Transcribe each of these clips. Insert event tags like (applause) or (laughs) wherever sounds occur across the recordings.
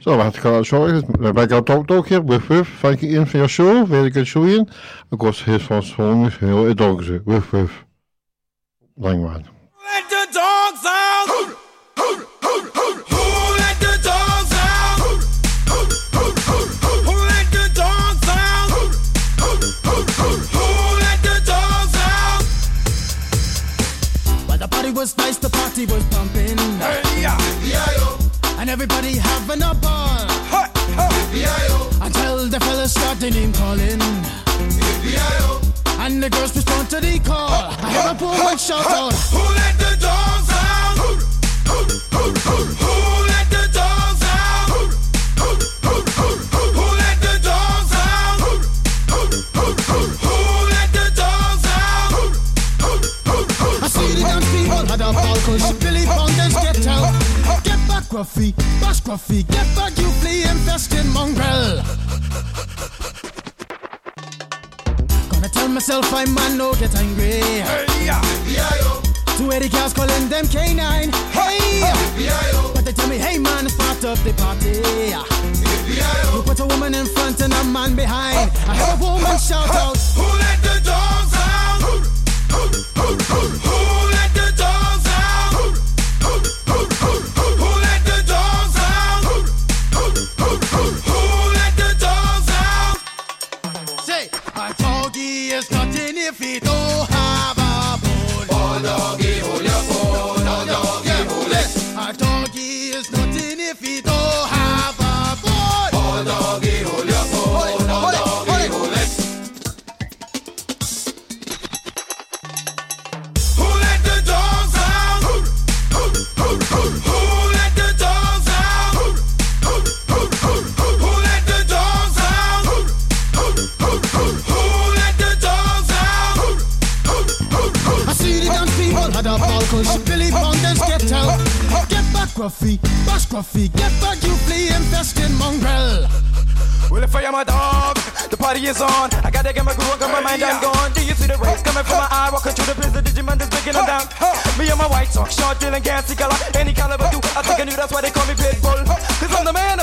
So I have to cut that short. Rebecca Dog Dog here, woof woof. Thank you Ian for your show. Very good show Ian. Of course his first song is Hello to Dogs. Woof woof. Langman. Let the dogs out! Who let the dogs out? Who let the dogs out? Who let the dogs out? Well, the party was nice, the party was pumping. Hey, yeah. And everybody having a ball. Until the fellas start the name calling. And the girls respond to the call. I hear a poor one shout out. Who let the dogs out? Who let the Back, Gruffy, bash get back, you flea infested mongrel. Gonna tell myself I man no get angry. Hey, yeah. Two Eddie cars calling them K9. Hey! Yo. But they tell me, hey man, it's part of the party. You put a woman in front and a man behind. I heard a woman shout out. Who let the dogs out? Who let the is on. I gotta get my groove on, my mind, I'm gone. Do you see the rays coming from my eye? Walking through the prison, Digimon is breaking them down. Me and my white talk, short, dealing, gassy color, any caliber do. I think I knew that's why they call me Pitbull. Cause I'm the man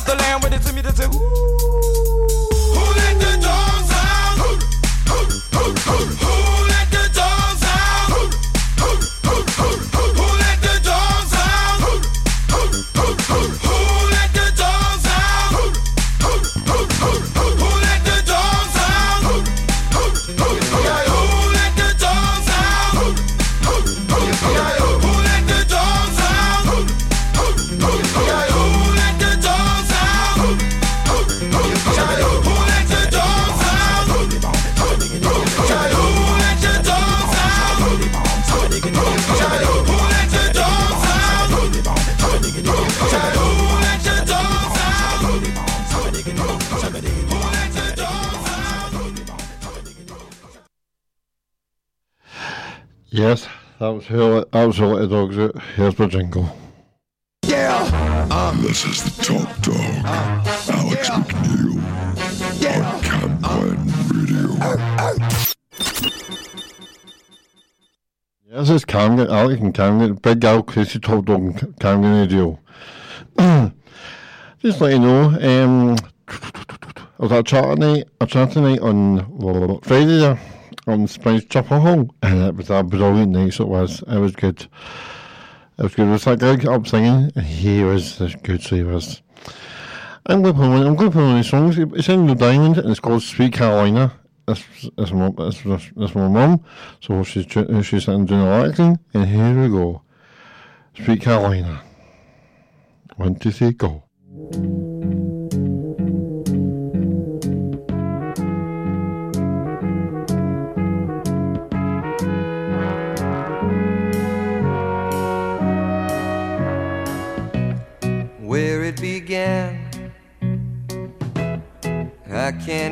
was Hello, that was Hello to Dogs. Eh? Here's my jingle. Yeah. Um. This is the Top Dog, uh, uh, Alex McNeil, on Camglen uh, Radio. Yes, it's Camden, Alec and Camden, Big Al, Chrissy Top Dog and Camden Radio. (clears throat) Just let you know, um, I was at a chat night, a chat night on Friday there, on Springs Chapel Hall, and it was a brilliant night, so it was. It was good. It was good. It was that guy up singing, and he was as good, so he was. I'm going to put on, I'm going to put on these songs. It's in Neil Diamond, and it's called Sweet Carolina. That's, that's, my, that's, that's my mum. So she's, she's sitting doing the acting, and here we go. Sweet Carolina. One, two, three, go.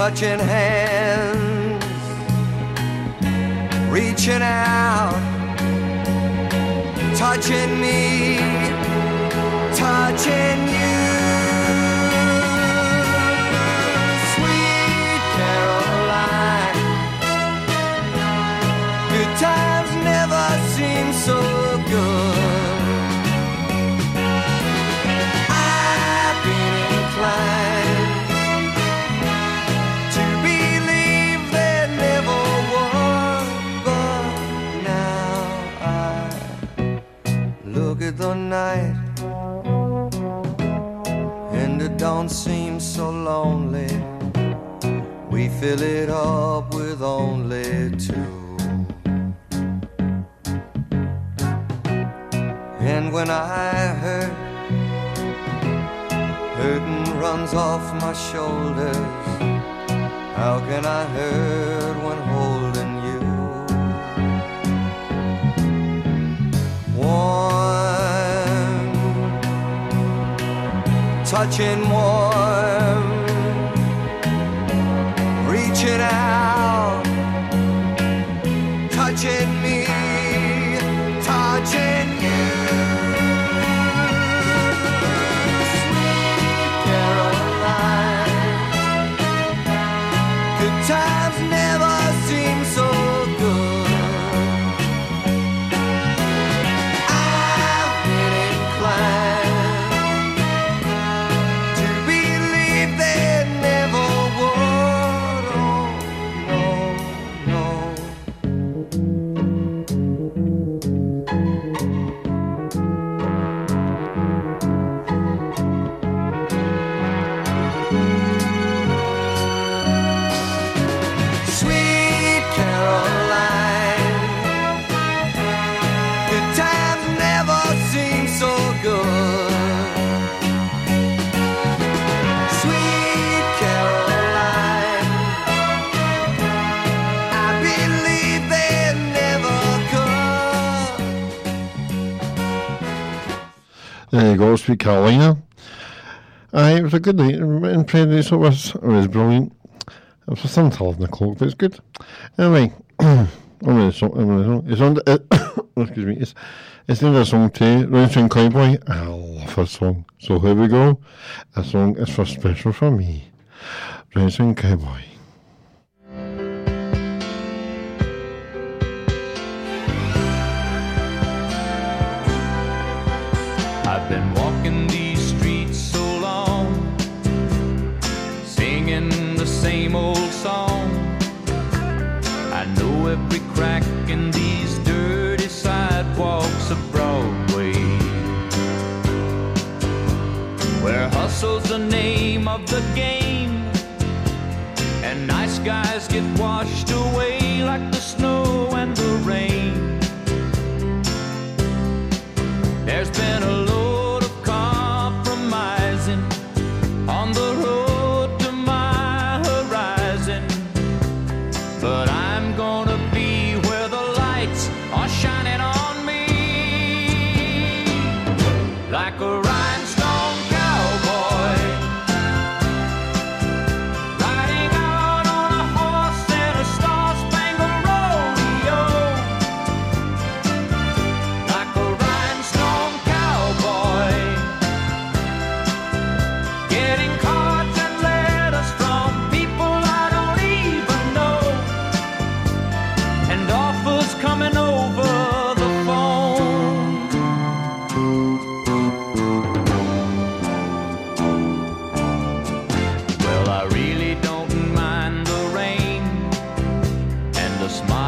touching hands, reaching out, touching me, touching you. Sweet Caroline, good times fill it up with only two. And when I hurt, hurting runs off my shoulders. How can I hurt when holding you? Warm, touching Sweet Carolina. Aye, it was a good night in in Paradise. It was. It was brilliant. It was some television o'clock, but it's good. Anyway, (clears throat) I'm really song. I'm really song. It's on. The, uh, (coughs) excuse me. It's it's in the song too. Racing Cowboy. I love her song. So here we go. A song is for special for me. Racing Cowboy. I've been of the game, and nice guys get washed away like the snow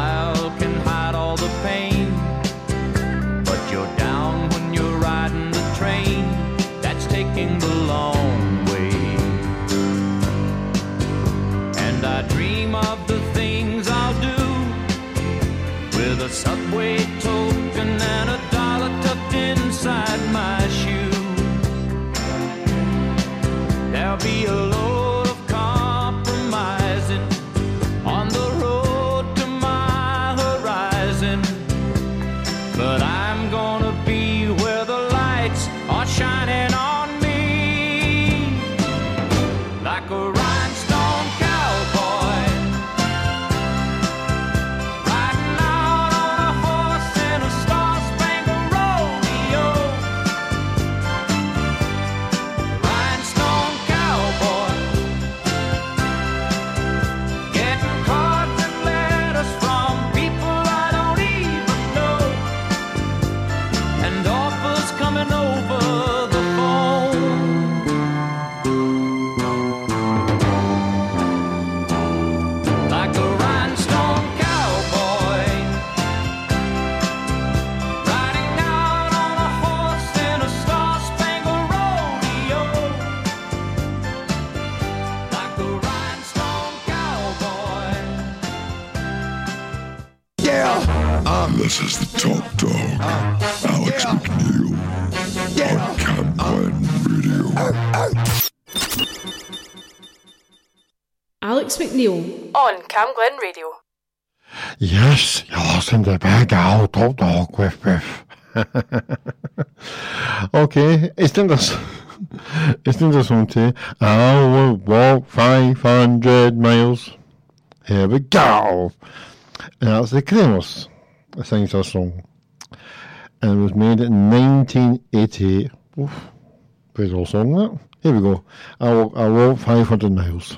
smile McNeil. On Camglen Radio. Yes, you're listening to Big Al Top Dog with Biff. okay, it's in this. It's in this one too. I will walk 500 miles. Here we go. And that's the Cremos that sings this song. And it was made in 1988. Oof, pretty old song that. Here we go. I will, walk 500 miles.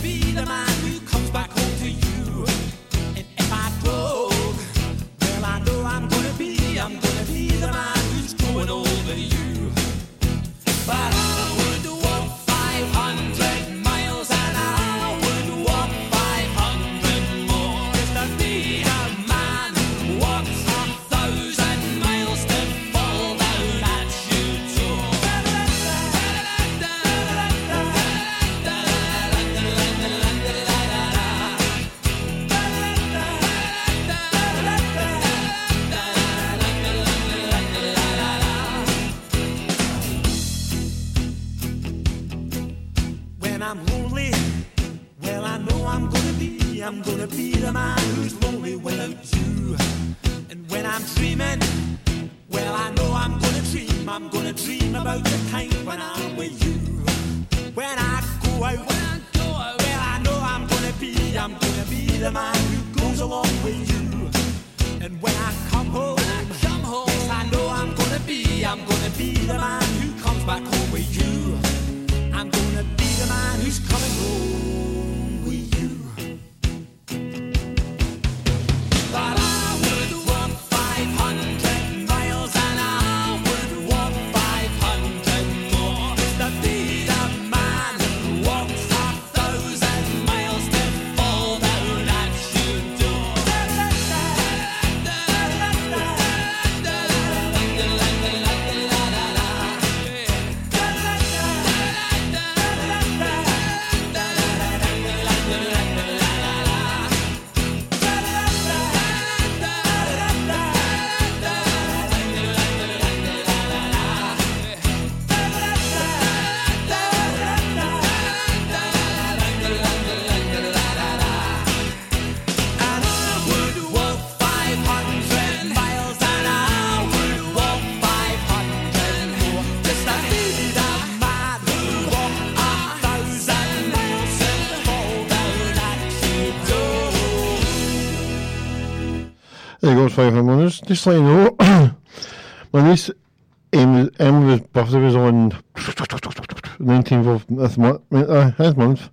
vida mais. There goes 500 minutes. Just let you know, my niece Em- Emily's birthday was on 19th of this month, uh, this month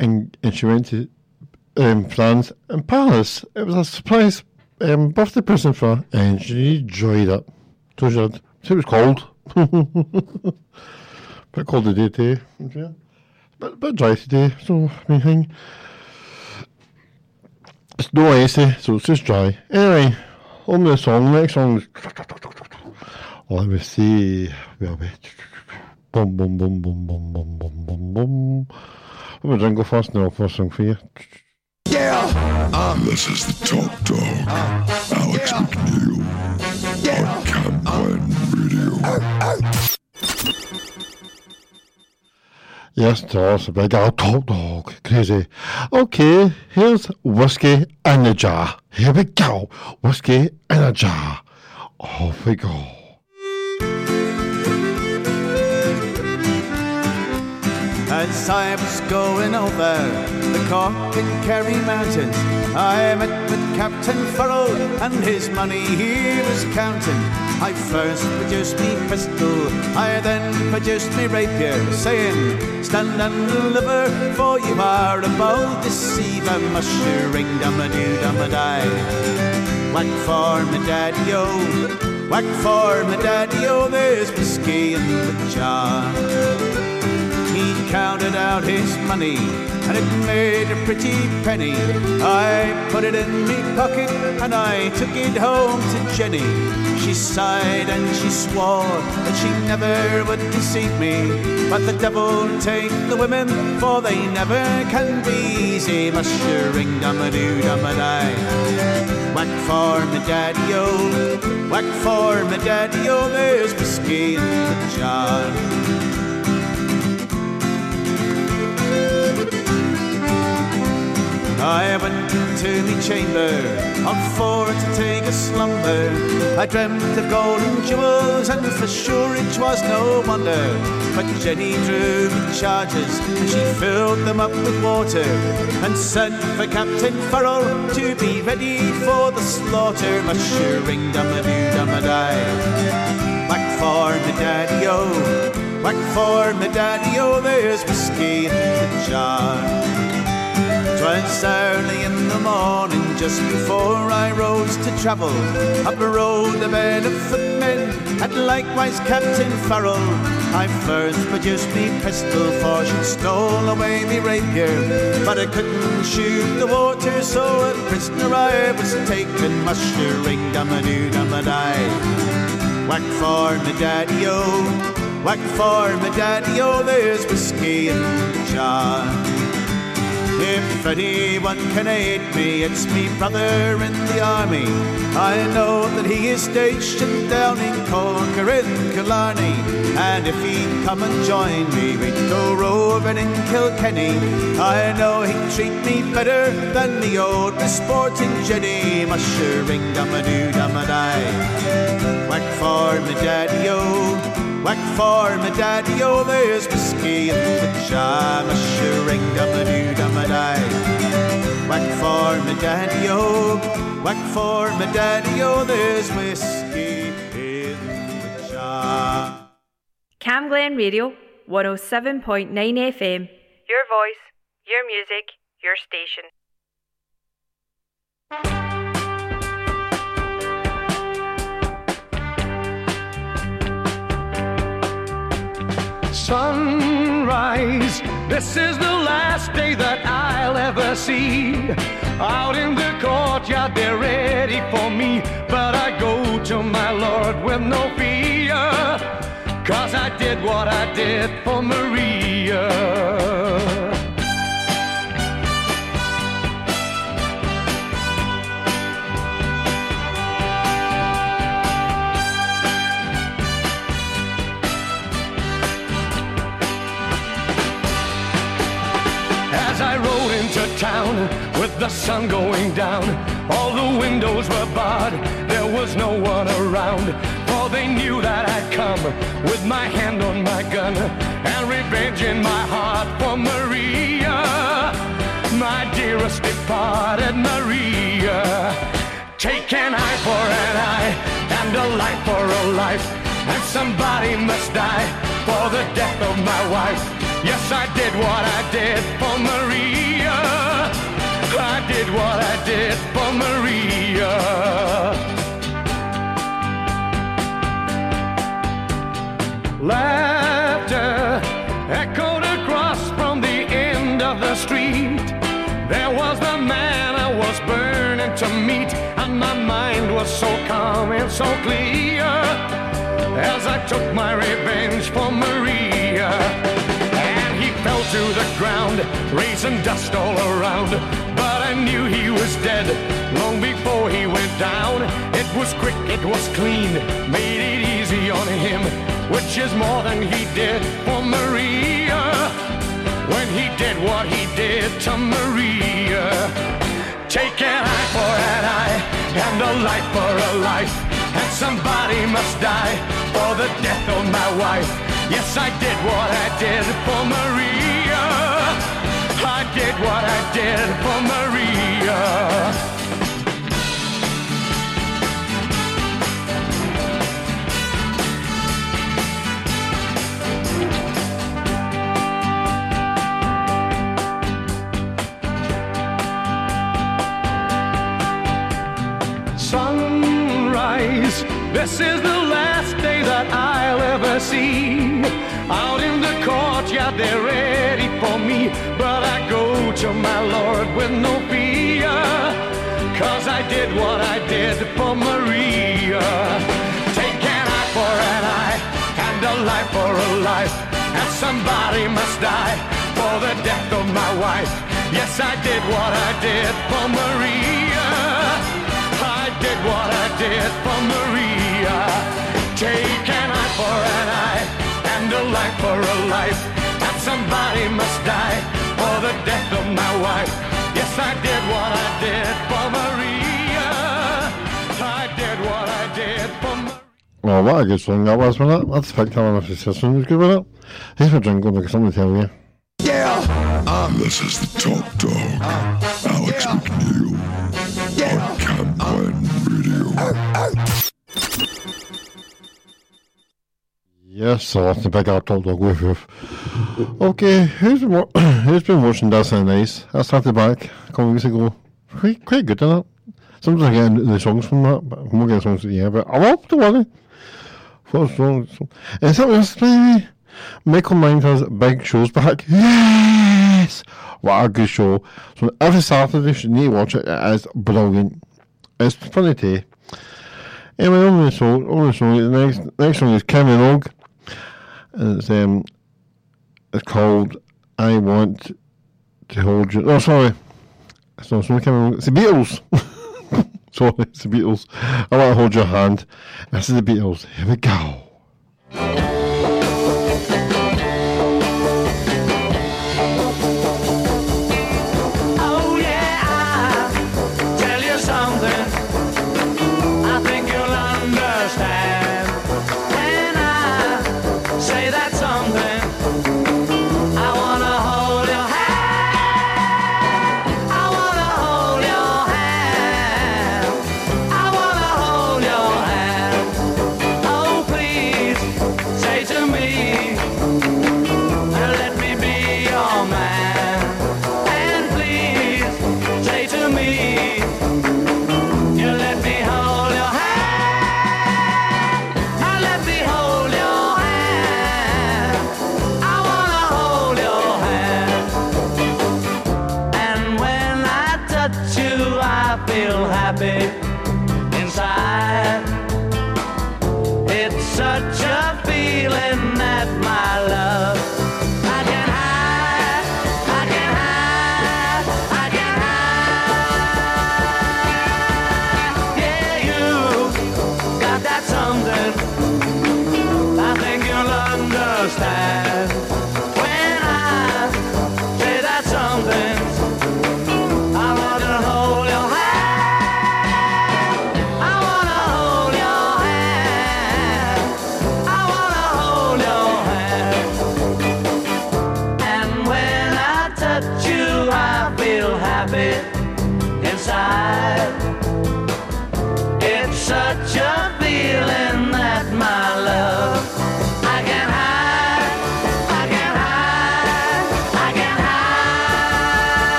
and, and she went to um, France and Paris. It was a surprise um, birthday present for her and she enjoyed it. So she had, so it was cold. (laughs) bit cold today too. Yeah. Bit, bit dry today, so I mean. It's no icy, so it's just dry. Anyway, on the song, next song is. Let me see. Where we? Boom, boom, boom, boom, boom, boom, boom, boom, boom. Let me drink go first now, first song for you. Yeah! Um. This is the top dog, Alex McNeil, on Camglen Radio. Oh, oh. Yes, Doris, a big old top dog. Crazy. Okay, here's whiskey in a jar. Here we go. Whiskey in a jar. Off we go. As I was going over the Cork and Kerry mountains, I met with Captain Farrell and his money he was counting. I first produced me pistol, I then produced me rapier, saying, Stand and deliver, for you are a bold deceiver, mushering dum a doo dum a die. Whack for me daddy o, whack for me daddy o, there's whiskey in the jar. Counted out his money and it made a pretty penny. I put it in me pocket and I took it home to Jenny. She sighed and she swore that she never would deceive me. But the devil take the women, for they never can be easy. Mushering dum a doo dum a die. Whack for me daddy o, whack for me daddy o, there's whiskey in the jar. I went into me chamber on for to take a slumber. I dreamt of golden jewels, and for sure it was no wonder. But Jenny drew me charges, and she filled them up with water, and sent for Captain Farrell to be ready for the slaughter. Mushering dum a doo dum a die. Whack for me daddy o, whack for me daddy o, there's whiskey in the jar. Twas early in the morning, just before I rose to travel. Up the road, a bed of footmen, and likewise Captain Farrell. I first produced me pistol, for she stole away me rapier. But I couldn't shoot the water, so a prisoner I was taken, mushering dum a doo dum a. Whack for me daddy o, whack for me daddy o, there's whiskey in the jar. If anyone can aid me, it's me brother in the army. I know that he is stationed down in Cork or in Killarney. And if he'd come and join me, we'd go roving in Kilkenny. I know he'd treat me better than the old sporting Jenny. Mushering dum a doo dum a die. Whack for me daddy o. Whack for me daddy o, there's whiskey in the jar, mushering dum a doo dum a die. Whack for me daddy o, whack for me daddy o, there's whiskey in the jar. Camglen Radio, 107.9 FM. Your voice, your music, your station. Sunrise. This is the last day that I'll ever see. Out in the courtyard, they're ready for me. But I go to my Lord with no fear. Cause I did what I did for Maria. Town with the sun going down, all the windows were barred, there was no one around. For they knew that I'd come with my hand on my gun and revenge in my heart for Maria, my dearest departed Maria. Take an eye for an eye and a life for a life, and somebody must die for the death of my wife. Yes, I did what I did for Maria. Did what I did for Maria. Laughter echoed across from the end of the street. There was the man I was burning to meet, and my mind was so calm and so clear as I took my revenge for Maria. And he fell to the ground, raising dust all around. But I knew he was dead long before he went down. It was quick, it was clean, made it easy on him, which is more than he did for Maria. When he did what he did to Maria. Take an eye for an eye and a life for a life. And somebody must die for the death of my wife. Yes, I did what I did for Maria. Did what I did for Maria. sunrise. This is the last day that I'll ever see. Out in the courtyard, they're ready for me. To my Lord with no fear. Cause I did what I did for Maria. Take an eye for an eye and a life for a life. And somebody must die for the death of my wife. Yes, I did what I did for Maria. I did what I did for Maria. Take an eye for an eye and a life for a life. And somebody must die the death of my wife. Yes, I did what I did for Maria. I did what I did for Maria. Well, what a good song that was, wasn't it? That's the fact I'm if this one was good with it. Here's my drink going, something to tell you. Um, this is the top dog, um, Alex McNeil, Yes, have to pick up Top Dog with you. Okay, who's been, who's been watching Dancing on Ice? I started back a couple of weeks ago. Quite, quite good, isn't it? Sometimes I get the songs from that, but I'm not getting songs from the but I love the one. What song? Is that what's maybe? Michael Minders big shows back. Yes! What a good show. So every Saturday you need to watch it. It is brilliant. It's funny too. Anyway, on the song, on the song, the next next song is Kevin Og. And it's um it's called I Want to Hold You. Oh sorry. It's not it's not It's the Beatles. (laughs) sorry, it's the Beatles. I want to hold your hand. This is the Beatles. Here we go.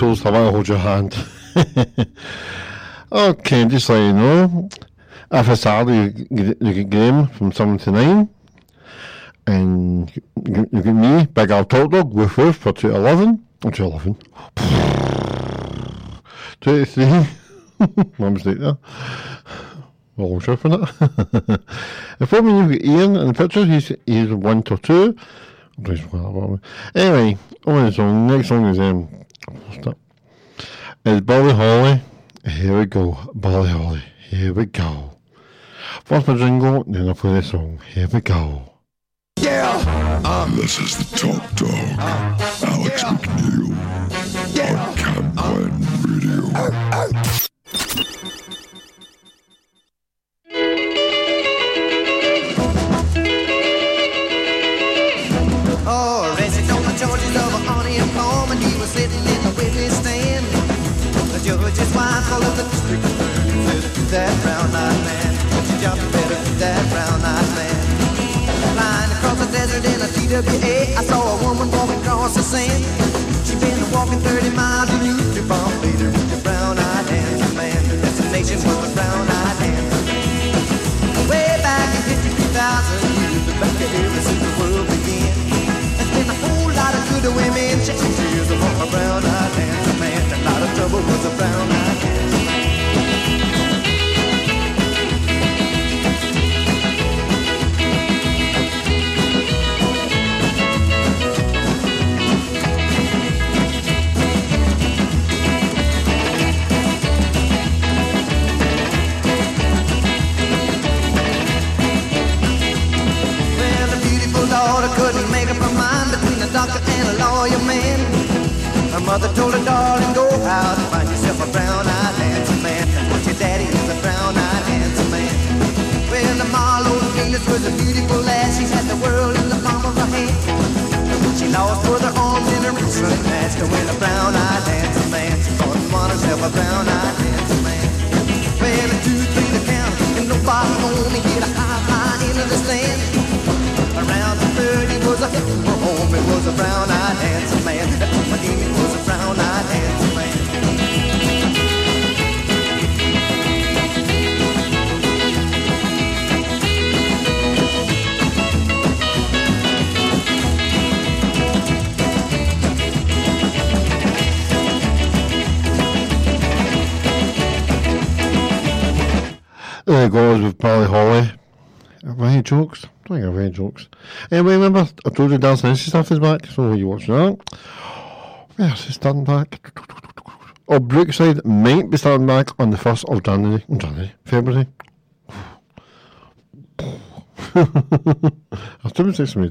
Was the to hold your hand. (laughs) okay, just so you know, after Saturday, you you get game from 7 to 9. And you, get me, Big Al Top Dog, Woof Woof for 211. Oh, 211. (laughs) 23. (laughs) My mistake there. Well, sure for that. Before me, you've got Ian in the picture. He's, he's 1 to 2. Anyway, on the song. Next song is, um, what's that? It's Bolly Holly. Here we go. Bolly Holly. Here we go. First my jingle, then I play the song. Here we go. Yeah. Um. This is the top dog, uh. Alex McNeil, on Camp One Radio. Uh. The judge's wife called up the district attorney. "Do that brown-eyed man. Put your job better do that brown-eyed man. Flying across the desert in a TWA, I saw a woman walking across the sand. She'd been walking 30 miles and used to bomb later with the brown-eyed handsome man. Destination was the brown-eyed handsome man. Way back in 53,000 years, back ever since the world began. There's been a whole lot of good women chasing a brown-eyed handsome man. A lot of trouble a brown-eyed handsome man. Daughter couldn't make up her mind between a doctor and a lawyer man. Her mother told her, darling, go out and find yourself a brown-eyed handsome man. What your daddy is, a brown-eyed handsome man. Well, the Marlowe Venus was a beautiful lass. She had the world in the palm of her hand. She lost both her arms and her wrists unmatched to win a brown-eyed handsome man. She thought and won herself a brown-eyed handsome man. Well, a two, three to count, and nobody only hit a high line into the stand. Around the thirty was jokes? I think I've any jokes. Anyway, remember, I told you Dancing Nancy stuff is back, so you watch that. Yes, it's starting back. Oh, Brookside might be starting back on the 1st of January. January? February? I've too much to.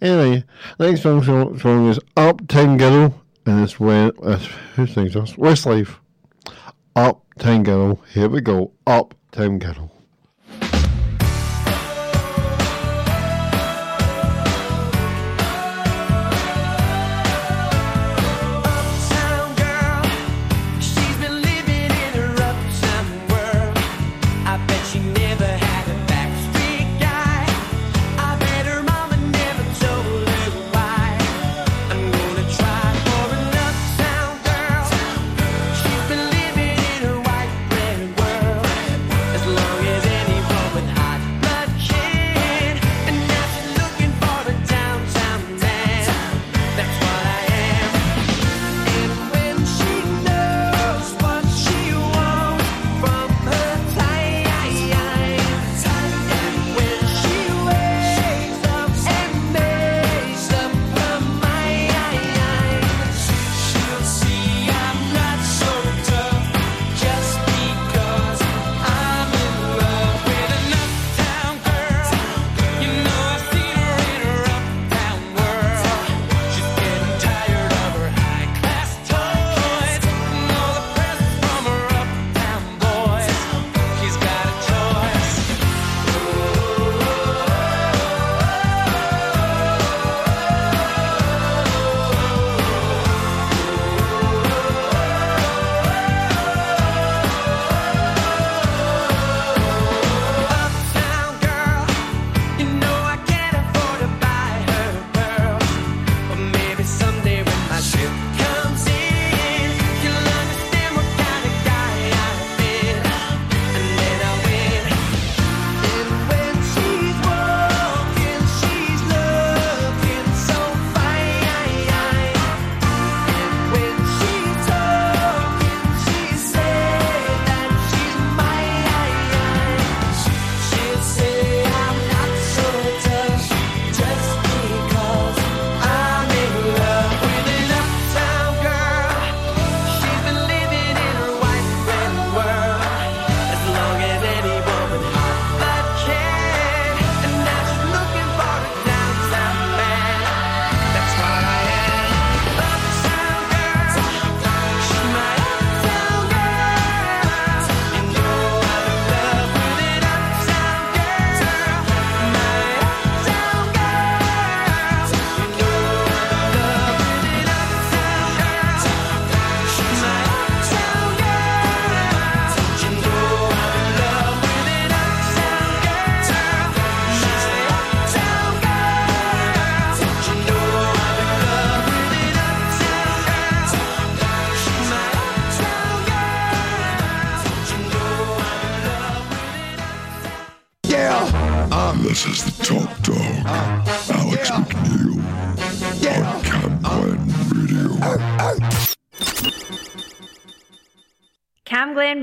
Anyway, next song, song, song is Uptown Girl, and it's when, uh, who sings this? Westlife. Uptown Girl, here we go. Uptown Girl.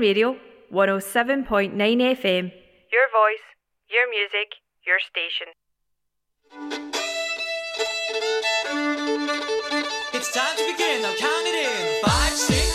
Radio, 107.9 FM. Your voice, your music, your station. It's time to begin. I'm counting in. Five, six.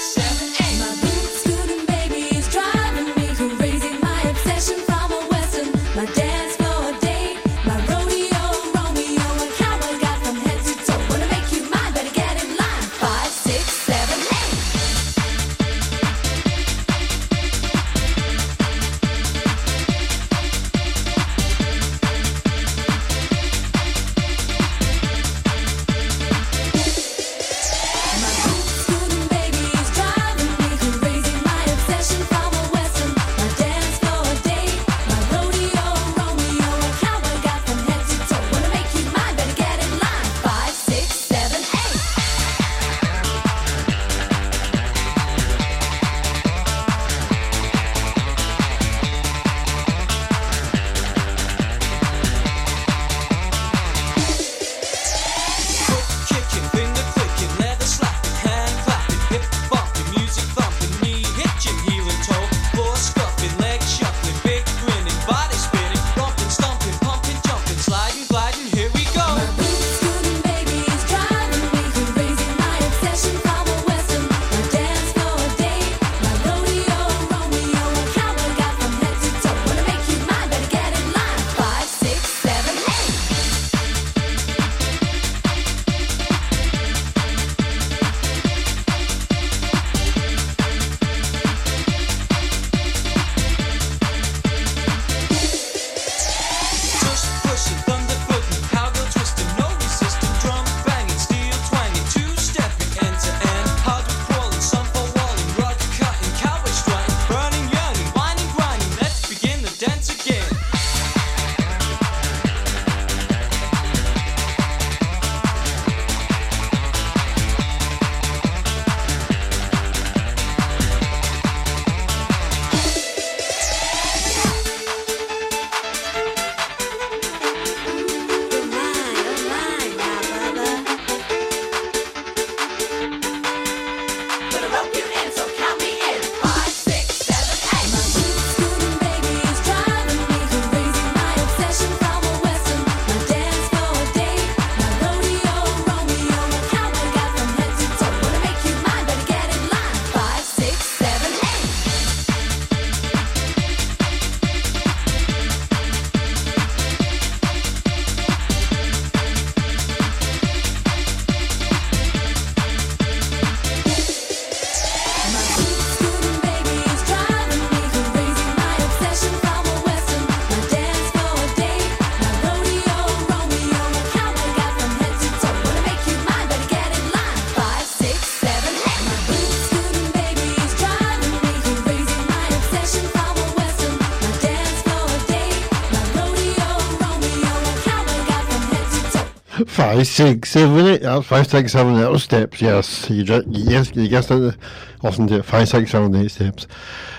Five, six, seven, eight. That's five, six, seven little steps. Yes, you just yes, you guessed it. Listen to it. Five, six, seven, eight steps.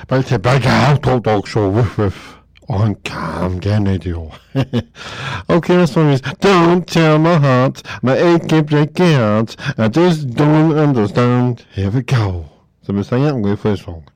Back to Big Al Top Dog Show. Woof woof. On Camglen Radio. (laughs) okay, this one is Don't Tell My Heart, My Achy Breaky Heart. I Just Don't Understand. Here we go. So we sing it and go for a song.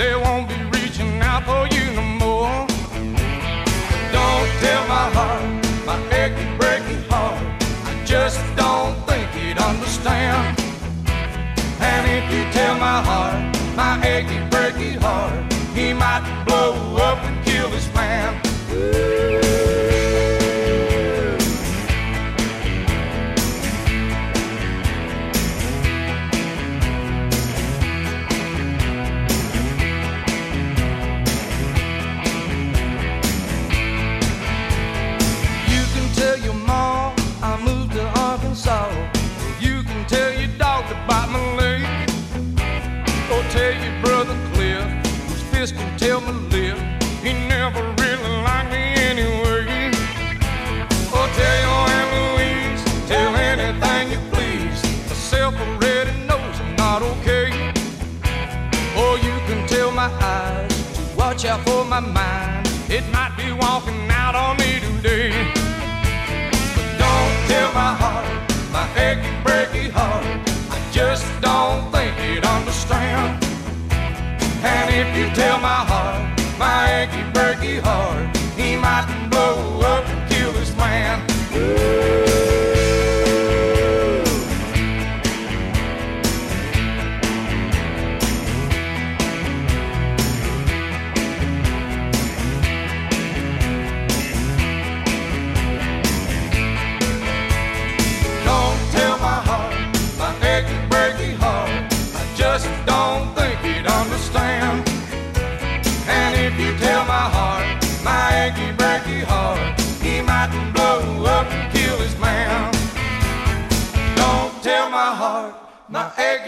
they won't be reaching out for you no more. Don't tell my heart, my achy, breaking heart, I just don't think he'd understand. And if you tell my heart, my achy, breaking heart, he might blow up and kill his man. yourself already knows I'm not okay. Or you can tell my eyes to watch out for my mind. It might be walking out on me today. But don't tell my heart, my achy, breaky heart. I just don't think it understands. And if you tell my heart, my achy, breaky heart, he might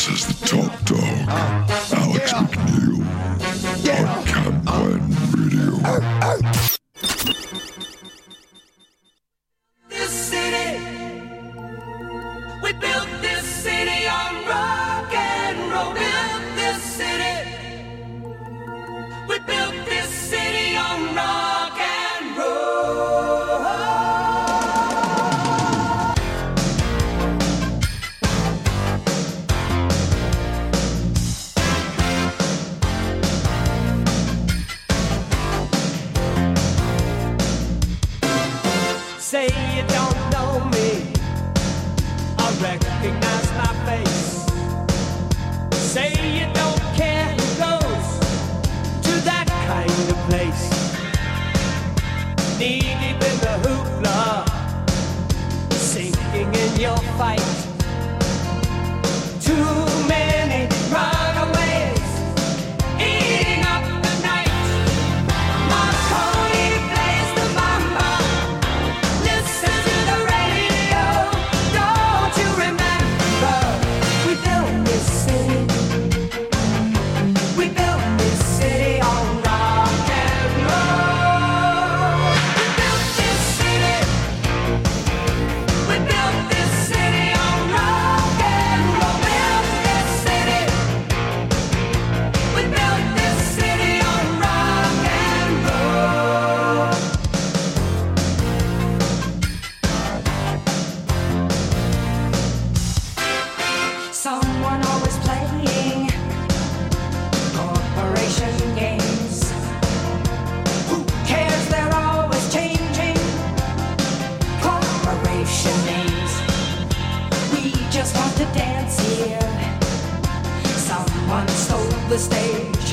This is the top dog, Alex McNeil, names. We just want to dance here. Someone stole the stage.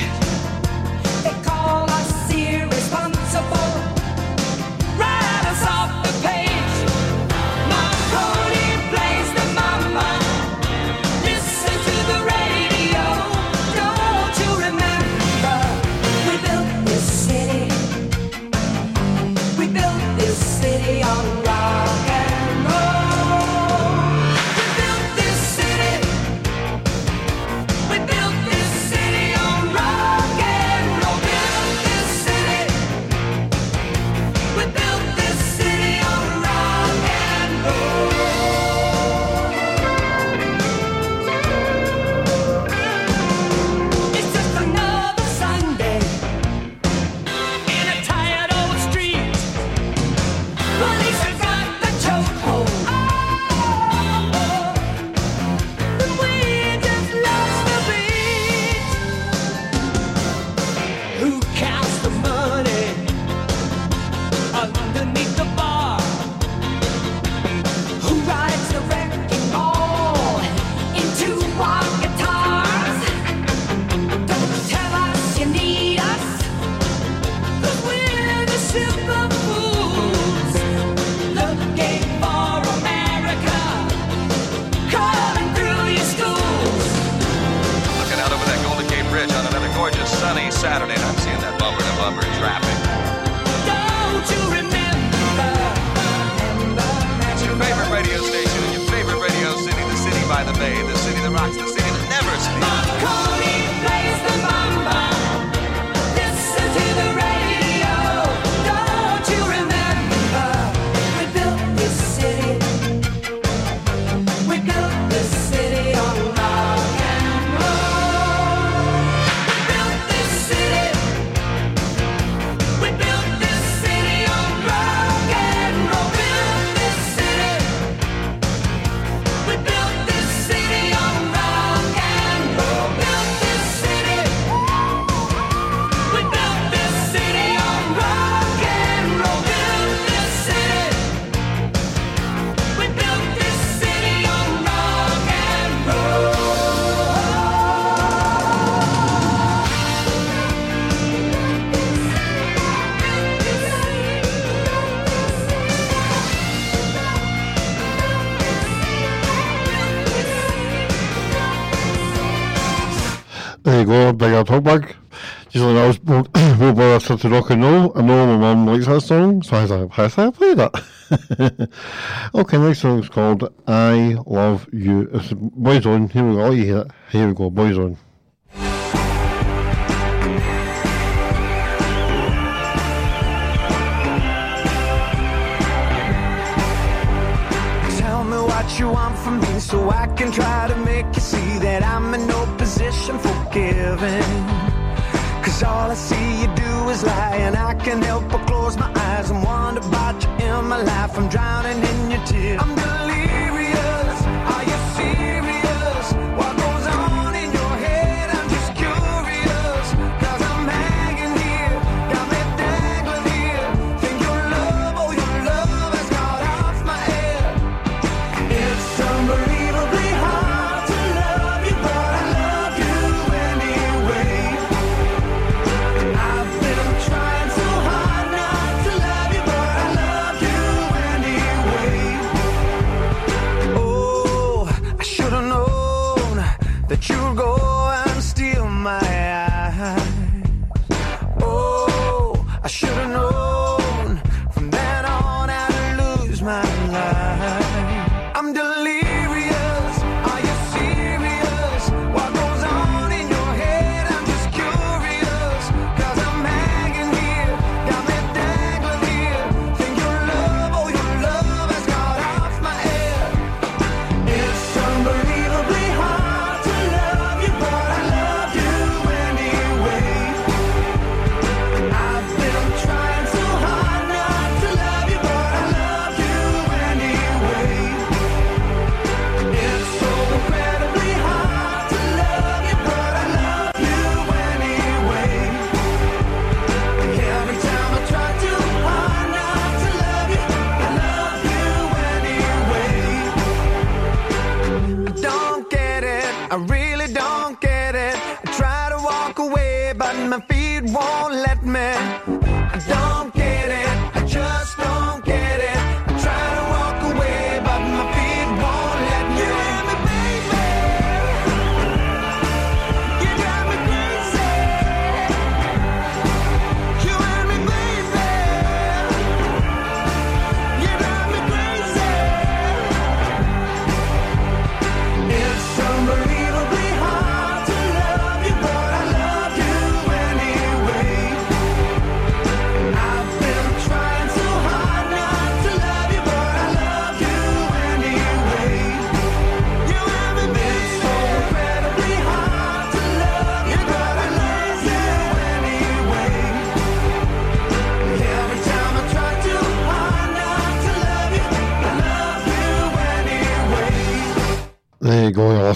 Hochberg. She's like, I was born, born after to rock and roll. I know my mum likes that song, so I was how should I play that? (laughs) okay, next song is called I Love You. It's Boyzone. Here we go. You hear it. Here we go. Boyzone. Tell me what you want from me so I can try to make you see that I'm an open selfish and forgiving. Cause all I see you do is lie, and I can't help but close my eyes and wonder about you in my life. I'm drowning in your tears.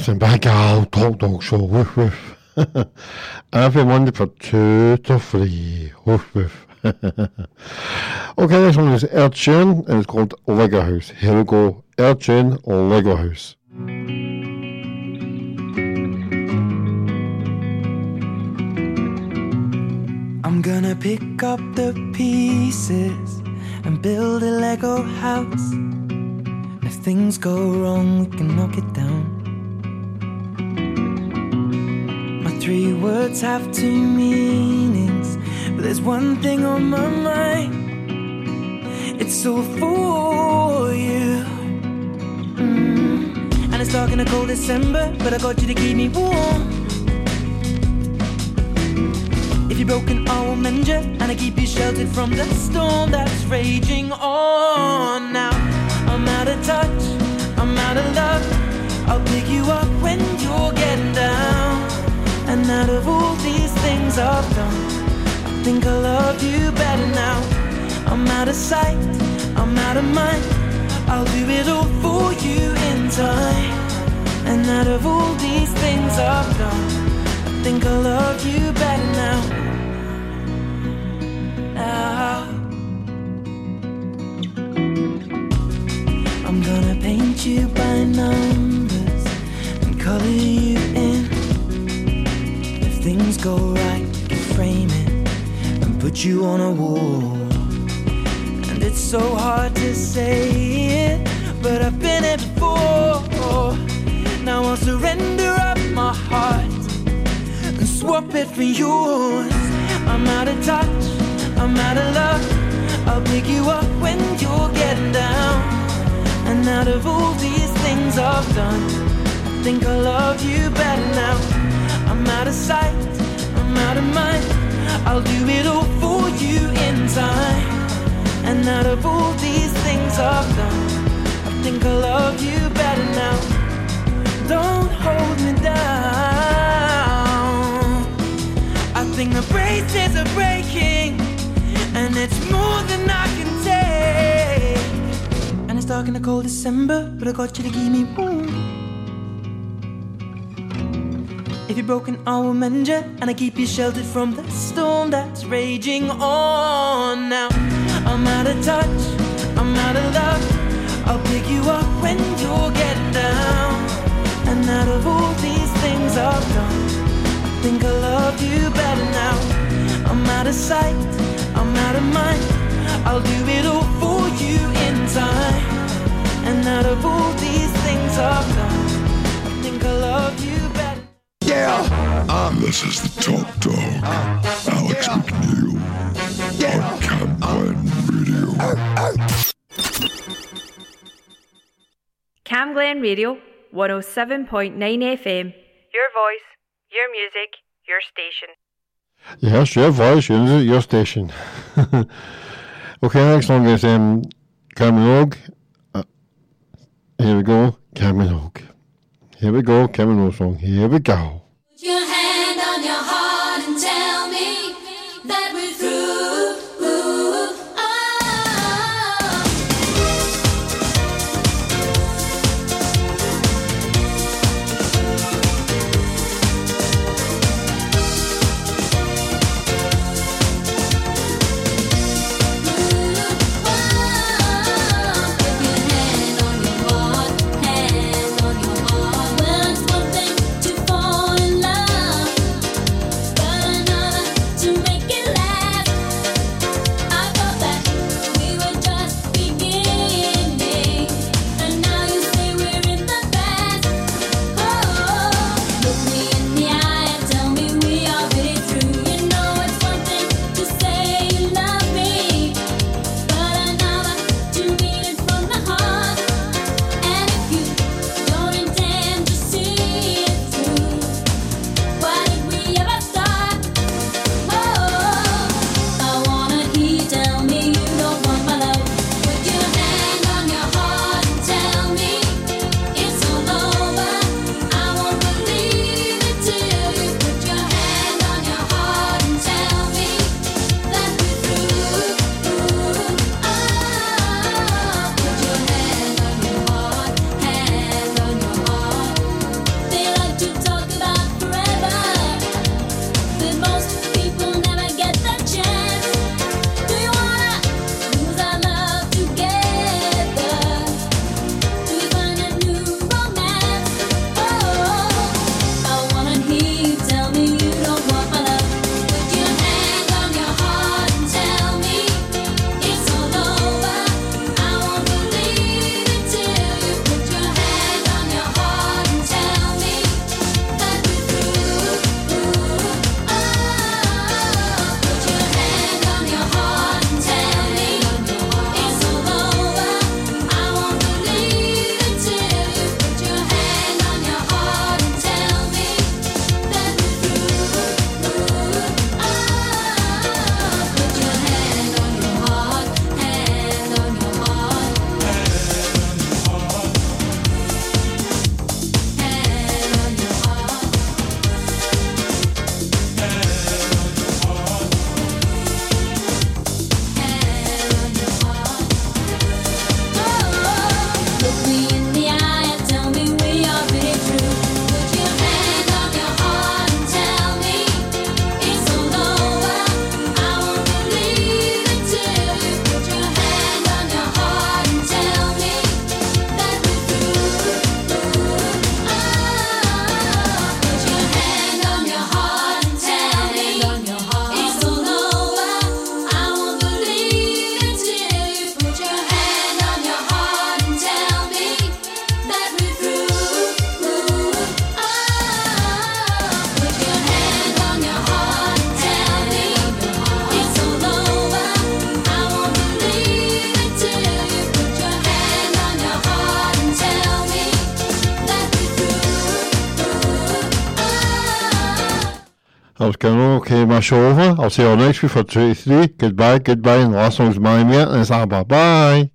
That's back Al Talk Dog Show. Woof woof. (laughs) Every Monday for two to three. Woof woof. (laughs) okay, this one is Ertune and it's called Lego House. Here we go. Ertune Lego House. I'm gonna pick up the pieces and build a Lego house. If things go wrong, we can knock it down. Three words have two meanings, but there's one thing on my mind. It's all for you. Mm. And it's dark in a cold December, but I got you to keep me warm. If you're broken, I will mend you, and I keep you sheltered from the storm that's raging on. Now I'm out of touch, I'm out of love. I'll pick you up when you're getting down. And out of all these things I've done, I think I love you better now. I'm out of sight, I'm out of mind. I'll do it all for you in time. And out of all these things I've done, I think I love you better now. Now. I'm gonna paint you by numbers and color you in. Things go right, can frame it and put you on a wall. And it's so hard to say it, but I've been it before. Now I'll surrender up my heart and swap it for yours. I'm out of touch, I'm out of love. I'll pick you up when you're getting down. And out of all these things I've done, I think I love you better now. I'm out of sight, out of mind. I'll do it all for you in time. And out of all these things I've done, I think I love you better now. Don't hold me down. I think the braces are breaking, and it's more than I can take. And it's dark in the cold December, but I got you to keep me warm. If you're broken, I will mend you, and I keep you sheltered from the storm that's raging on. Now I'm out of touch, I'm out of love. I'll pick you up when you get down. And out of all these things I've done, I think I love you better now. I'm out of sight, I'm out of mind. I'll do it all for you in time. And out of all these things I've done, I think I love you better. Yeah. this is the Top Dog, Alex McNeil, on Camglen Radio. Camglen Radio, 107.9 FM. Your voice, your music, your station. Yes, your voice, your, your station. (laughs) okay, next song is um, Cameron Oak. Uh, here we go, Cameron Oak. Here we go, Cameron Oak song. Here we go. Over. I'll see you all next week for 23. Goodbye, goodbye, and the last song's my mate, and it's bye bye.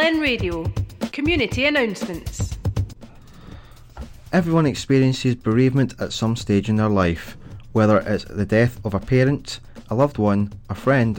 Glen Radio. Community announcements. Everyone experiences bereavement at some stage in their life, whether it's the death of a parent, a loved one, a friend,